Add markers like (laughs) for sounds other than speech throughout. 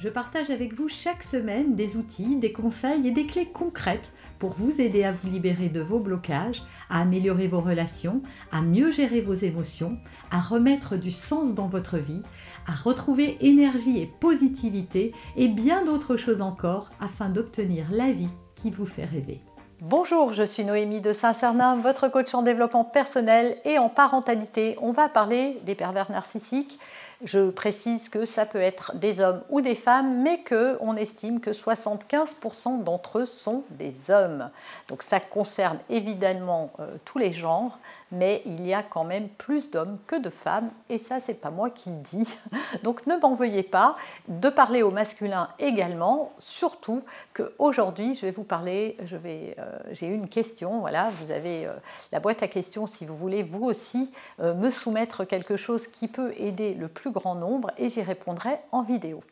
Je partage avec vous chaque semaine des outils, des conseils et des clés concrètes pour vous aider à vous libérer de vos blocages, à améliorer vos relations, à mieux gérer vos émotions, à remettre du sens dans votre vie, à retrouver énergie et positivité et bien d'autres choses encore afin d'obtenir la vie qui vous fait rêver. Bonjour, je suis Noémie de Saint-Cernin, votre coach en développement personnel et en parentalité. On va parler des pervers narcissiques je précise que ça peut être des hommes ou des femmes, mais qu'on estime que 75% d'entre eux sont des hommes. Donc ça concerne évidemment euh, tous les genres, mais il y a quand même plus d'hommes que de femmes, et ça, c'est pas moi qui le dis. (laughs) Donc ne m'en veuillez pas de parler au masculin également, surtout qu'aujourd'hui, je vais vous parler, je vais, euh, j'ai une question, voilà, vous avez euh, la boîte à questions si vous voulez vous aussi euh, me soumettre quelque chose qui peut aider le plus grand nombre, et j'y répondrai en vidéo.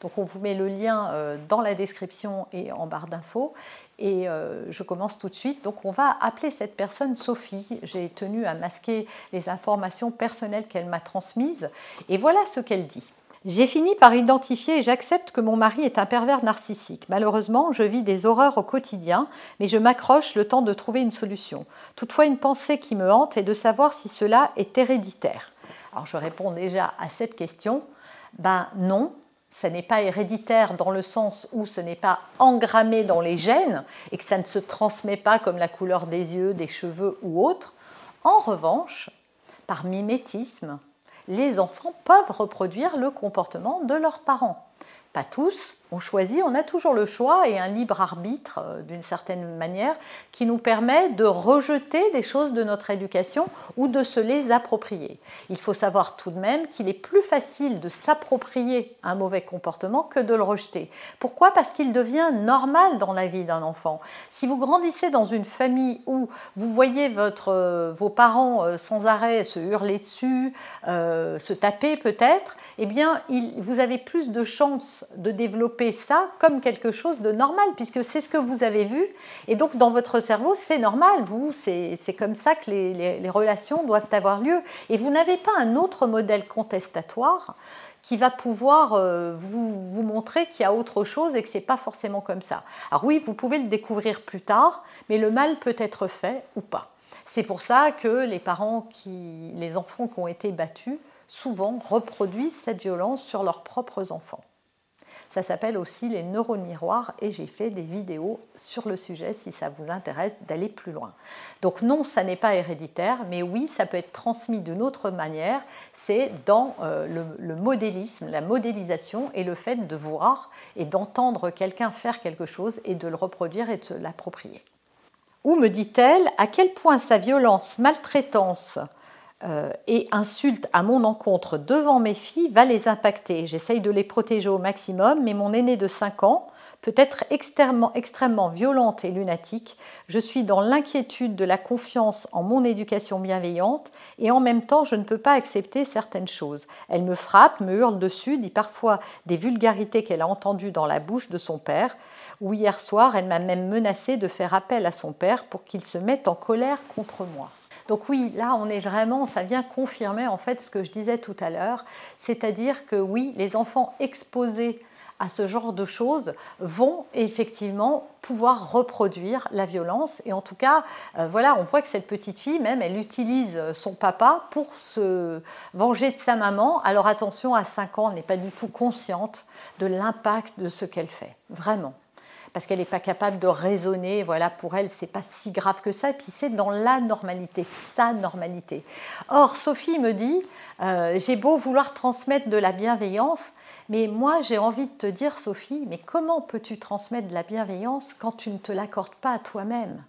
Donc on vous met le lien dans la description et en barre d'infos. Et euh, je commence tout de suite. Donc on va appeler cette personne Sophie. J'ai tenu à masquer les informations personnelles qu'elle m'a transmises. Et voilà ce qu'elle dit. J'ai fini par identifier et j'accepte que mon mari est un pervers narcissique. Malheureusement, je vis des horreurs au quotidien, mais je m'accroche le temps de trouver une solution. Toutefois, une pensée qui me hante est de savoir si cela est héréditaire. Alors je réponds déjà à cette question. Ben non, ce n'est pas héréditaire dans le sens où ce n'est pas engrammé dans les gènes et que ça ne se transmet pas comme la couleur des yeux, des cheveux ou autre. En revanche, par mimétisme, les enfants peuvent reproduire le comportement de leurs parents. Pas tous, on choisit, on a toujours le choix et un libre arbitre euh, d'une certaine manière qui nous permet de rejeter des choses de notre éducation ou de se les approprier. Il faut savoir tout de même qu'il est plus facile de s'approprier un mauvais comportement que de le rejeter. Pourquoi? Parce qu'il devient normal dans la vie d'un enfant. Si vous grandissez dans une famille où vous voyez votre, euh, vos parents euh, sans arrêt se hurler dessus, se taper peut-être, eh bien vous avez plus de chances de développer ça comme quelque chose de normal, puisque c'est ce que vous avez vu. Et donc, dans votre cerveau, c'est normal. Vous, c'est comme ça que les, relations doivent avoir lieu. Et vous n'avez pas un autre modèle contestatoire qui va pouvoir euh, vous, vous, montrer qu'il y a autre chose et que ce n'est pas forcément comme ça. Alors oui, vous pouvez le découvrir plus tard, mais le mal peut être fait ou pas. C'est pour ça que les parents qui, les enfants qui ont été battus, souvent reproduisent cette violence sur leurs propres enfants. Ça s'appelle aussi les neurones miroirs et j'ai fait des vidéos sur le sujet si ça vous intéresse d'aller plus loin. Donc non, ça n'est pas héréditaire, mais oui, ça peut être transmis d'une autre manière. C'est dans euh, le, le, modélisme, la modélisation et le fait de voir et d'entendre quelqu'un faire quelque chose et de le reproduire et de se l'approprier. Ou me dit-elle à quel point sa violence, maltraitance, euh, et insulte à mon encontre devant mes filles va les impacter. J'essaye de les protéger au maximum, mais mon aîné de 5 ans peut être extrêmement, extrêmement violente et lunatique. Je suis dans l'inquiétude de la confiance en mon éducation bienveillante et en même temps je ne peux pas accepter certaines choses. Elle me frappe, me hurle dessus, dit parfois des vulgarités qu'elle a entendues dans la bouche de son père. Ou hier soir, elle m'a même menacé de faire appel à son père pour qu'il se mette en colère contre moi. Donc oui, là, on est vraiment, ça vient confirmer en fait ce que je disais tout à l'heure, c'est-à-dire que oui, les enfants exposés à ce genre de choses vont effectivement pouvoir reproduire la violence. Et en tout cas, euh, voilà, on voit que cette petite fille, même, elle utilise son papa pour se venger de sa maman. Alors attention, à 5 ans, elle n'est pas du tout consciente de l'impact de ce qu'elle fait. Vraiment parce qu'elle n'est pas capable de raisonner. Voilà, pour elle, c'est pas si grave que ça. Et puis c'est dans la normalité, sa normalité. Or, Sophie me dit, euh, j'ai beau vouloir transmettre de la bienveillance, mais moi, j'ai envie de te dire, Sophie, mais comment peux-tu transmettre de la bienveillance quand tu ne te l'accordes pas à toi-même?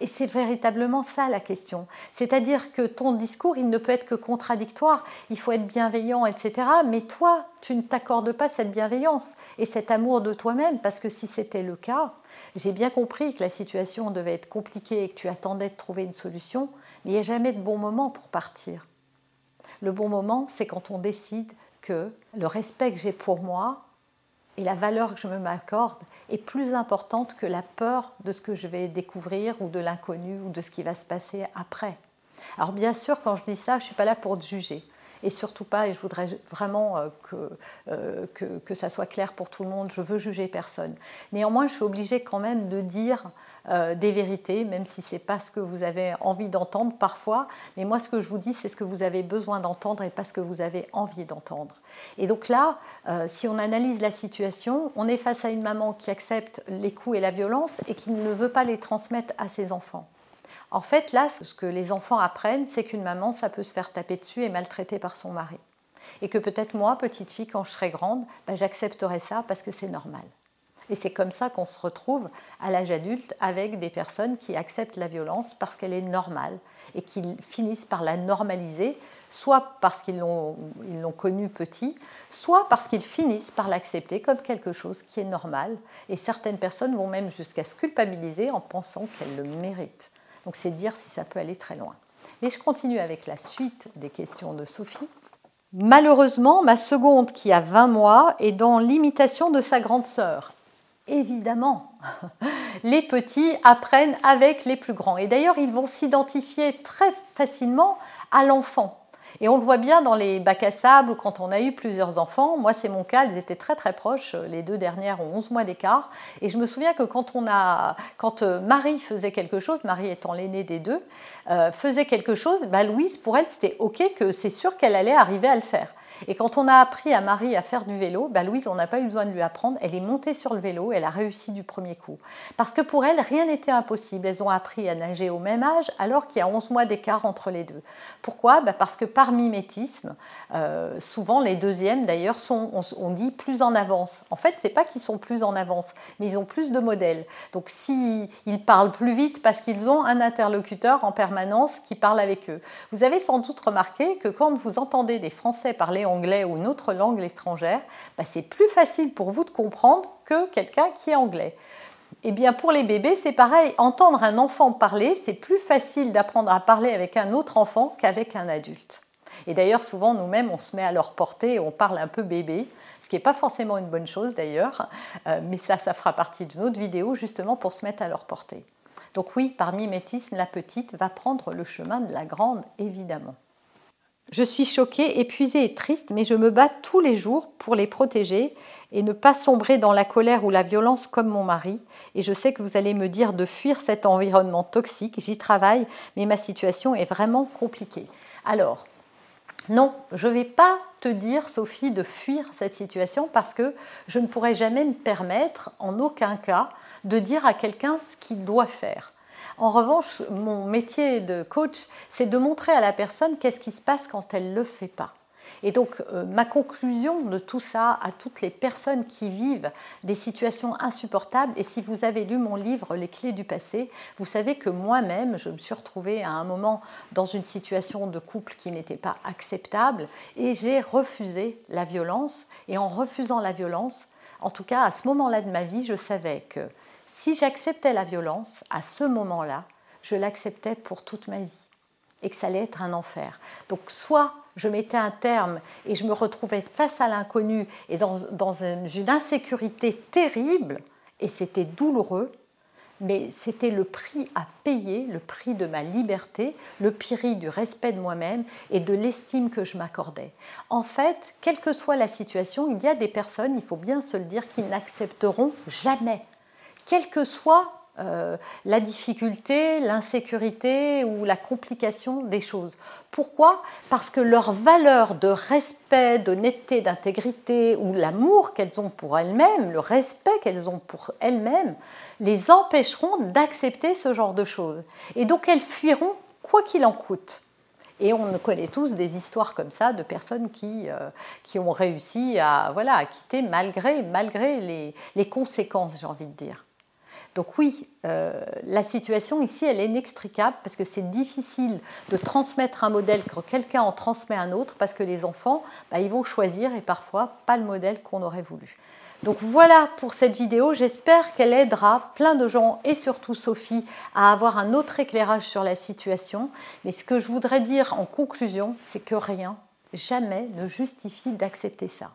Et c'est véritablement ça la question. C'est-à-dire que ton discours, il ne peut être que contradictoire. Il faut être bienveillant, etc. Mais toi, tu ne t'accordes pas cette bienveillance. et cet amour de toi-même, parce que si c'était le cas, j'ai bien compris que la situation devait être compliquée et que tu attendais de trouver une solution, mais il n'y a jamais de bon moment pour partir. Le bon moment, c'est quand on décide que le respect que j'ai pour moi et la valeur que je m'accorde est plus importante que la peur de ce que je vais découvrir ou de l'inconnu ou de ce qui va se passer après. Alors bien sûr, quand je dis ça, je ne suis pas là pour te juger. Et surtout pas, et je voudrais vraiment euh, euh, que, que, ça soit clair pour tout le monde, je veux juger personne. Néanmoins, je suis obligée quand même de dire euh, des vérités, même si ce n'est pas ce que vous avez envie d'entendre parfois. Mais moi, ce que je vous dis, c'est ce que vous avez besoin d'entendre et pas ce que vous avez envie d'entendre. Et donc là, si on analyse la situation, on est face à une maman qui accepte les coups et la violence et qui ne veut pas les transmettre à ses enfants. En fait, là, ce que les enfants apprennent, c'est qu'une maman, ça peut se faire taper dessus et maltraiter par son mari. Et que peut-être moi, petite fille, quand je serai grande, bah, j'accepterai ça parce que c'est normal. Et c'est comme ça qu'on se retrouve à l'âge adulte avec des personnes qui acceptent la violence parce qu'elle est normale et qui finissent par la normaliser, soit parce qu'ils l'ont connue petit, soit parce qu'ils finissent par l'accepter comme quelque chose qui est normal. Et certaines personnes vont même jusqu'à se culpabiliser en pensant qu'elles le méritent. Donc c'est dire si ça peut aller très loin. Mais je continue avec la suite des questions de Sophie. Malheureusement, ma seconde, qui a 20 mois, est dans l'imitation de sa grande sœur. Évidemment, (laughs) les petits apprennent avec les plus grands. Et d'ailleurs, ils vont s'identifier très facilement à l'enfant. Et on le voit bien dans les bacs à sable ou quand on a eu plusieurs enfants. Moi, c'est mon cas, elles étaient très très proches. Les deux dernières ont 11 mois d'écart. Et je me souviens que quand, on a, quand euh, Marie faisait quelque chose, Marie étant l'aînée des deux, euh, faisait quelque chose, bah, Louise, pour elle, c'était OK que c'est sûr qu'elle allait arriver à le faire. Et quand on a appris à Marie à faire du vélo, bah Louise, on n'a pas eu besoin de lui apprendre. Elle est montée sur le vélo, elle a réussi du premier coup. Parce que pour elle, rien n'était impossible. Elles ont appris à nager au même âge, alors qu'il y a 11 mois d'écart entre les deux. Pourquoi? Bah Parce que par mimétisme, euh, souvent les deuxièmes d'ailleurs sont, on, dit, plus en avance. En fait, c'est pas qu'ils sont plus en avance, mais ils ont plus de modèles. Donc s'ils parlent plus vite parce qu'ils ont un interlocuteur en permanence qui parle avec eux. Vous avez sans doute remarqué que quand vous entendez des Français parler anglais ou une autre langue étrangère, bah, c'est plus facile pour vous de comprendre que quelqu'un qui est anglais. Eh bien, pour les bébés, c'est pareil. Entendre un enfant parler, c'est plus facile d'apprendre à parler avec un autre enfant qu'avec un adulte. Et d'ailleurs, souvent, nous-mêmes, on se met à leur portée et on parle un peu bébé, ce qui n'est pas forcément une bonne chose d'ailleurs, euh, mais ça, ça fera partie d'une autre vidéo justement pour se mettre à leur portée. Donc oui, par mimétisme, la petite va prendre le chemin de la grande, évidemment. Je suis choquée, épuisée et triste, mais je me bats tous les jours pour les protéger et ne pas sombrer dans la colère ou la violence comme mon mari. Et je sais que vous allez me dire de fuir cet environnement toxique. J'y travaille, mais ma situation est vraiment compliquée. Alors, non, je ne vais pas te dire, Sophie, de fuir cette situation parce que je ne pourrai jamais me permettre, en aucun cas, de dire à quelqu'un ce qu'il doit faire. En revanche, mon métier de coach, c'est de montrer à la personne qu'est-ce qui se passe quand elle ne le fait pas. Et donc, euh, ma conclusion de tout ça à toutes les personnes qui vivent des situations insupportables, et si vous avez lu mon livre Les clés du passé, vous savez que moi-même, je me suis retrouvée à un moment dans une situation de couple qui n'était pas acceptable, et j'ai refusé la violence. Et en refusant la violence, en tout cas à ce moment-là de ma vie, je savais que si j'acceptais la violence, à ce moment-là, je l'acceptais pour toute ma vie et que ça allait être un enfer. Donc soit je mettais un terme et je me retrouvais face à l'inconnu et dans, une insécurité terrible, et c'était douloureux, mais c'était le prix à payer, le prix de ma liberté, le prix du respect de moi-même et de l'estime que je m'accordais. En fait, quelle que soit la situation, il y a des personnes, il faut bien se le dire, qui n'accepteront jamais quelle que soit euh, la difficulté, l'insécurité ou la complication des choses. Pourquoi? Parce que leur valeur de respect, d'honnêteté, d'intégrité ou l'amour qu'elles ont pour elles-mêmes, le respect qu'elles ont pour elles-mêmes, les empêcheront d'accepter ce genre de choses. Et donc elles fuiront quoi qu'il en coûte. Et on connaît tous des histoires comme ça de personnes qui, euh, qui ont réussi à, voilà, à quitter malgré, malgré les, les conséquences, j'ai envie de dire. Donc oui, euh, la situation ici, elle est inextricable parce que c'est difficile de transmettre un modèle quand quelqu'un en transmet un autre parce que les enfants, bah, ils vont choisir et parfois pas le modèle qu'on aurait voulu. Donc voilà pour cette vidéo, j'espère qu'elle aidera plein de gens et surtout Sophie à avoir un autre éclairage sur la situation. Mais ce que je voudrais dire en conclusion, c'est que rien, jamais ne justifie d'accepter ça.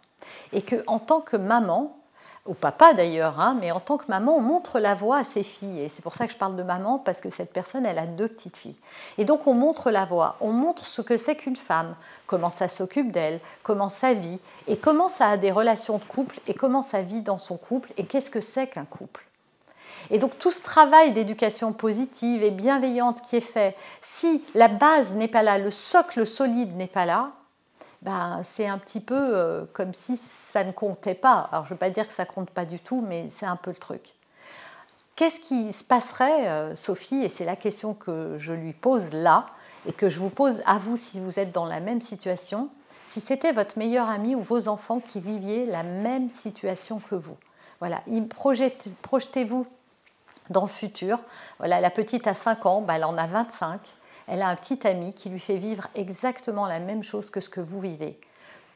Et que en tant que maman, au papa d'ailleurs, hein, mais en tant que maman, on montre la voie à ses filles. Et c'est pour ça que je parle de maman, parce que cette personne, elle a deux petites filles. Et donc on montre la voie, on montre ce que c'est qu'une femme, comment ça s'occupe d'elle, comment ça vit, et comment ça a des relations de couple, et comment ça vit dans son couple, et qu'est-ce que c'est qu'un couple. Et donc tout ce travail d'éducation positive et bienveillante qui est fait, si la base n'est pas là, le socle solide n'est pas là, ben, c'est un petit peu euh, comme si ça ne comptait pas. Alors je ne veux pas dire que ça compte pas du tout, mais c'est un peu le truc. Qu'est-ce qui se passerait, euh, Sophie, et c'est la question que je lui pose là, et que je vous pose à vous si vous êtes dans la même situation, si c'était votre meilleur ami ou vos enfants qui viviez la même situation que vous? Voilà, projetez-vous dans le futur. Voilà, la petite a 5 ans, bah, elle en a 25. Elle a un petit ami qui lui fait vivre exactement la même chose que ce que vous vivez.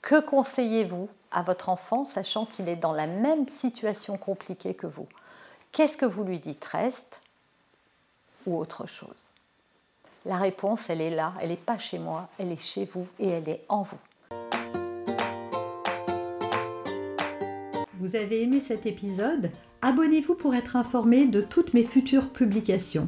Que conseillez-vous à votre enfant, sachant qu'il est dans la même situation compliquée que vous? Qu'est-ce que vous lui dites Reste ou autre chose? La réponse, elle est là, elle n'est pas chez moi, elle est chez vous et elle est en vous. Vous avez aimé cet épisode? Abonnez-vous pour être informé de toutes mes futures publications.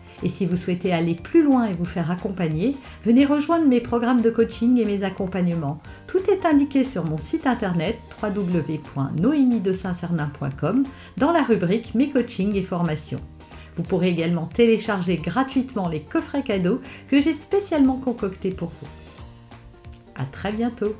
Et si vous souhaitez aller plus loin et vous faire accompagner, venez rejoindre mes programmes de coaching et mes accompagnements. Tout est indiqué sur mon site internet www.noémie-de-saint-cernin.com dans la rubrique Mes coachings et formations. Vous pourrez également télécharger gratuitement les coffrets cadeaux que j'ai spécialement concoctés pour vous. À très bientôt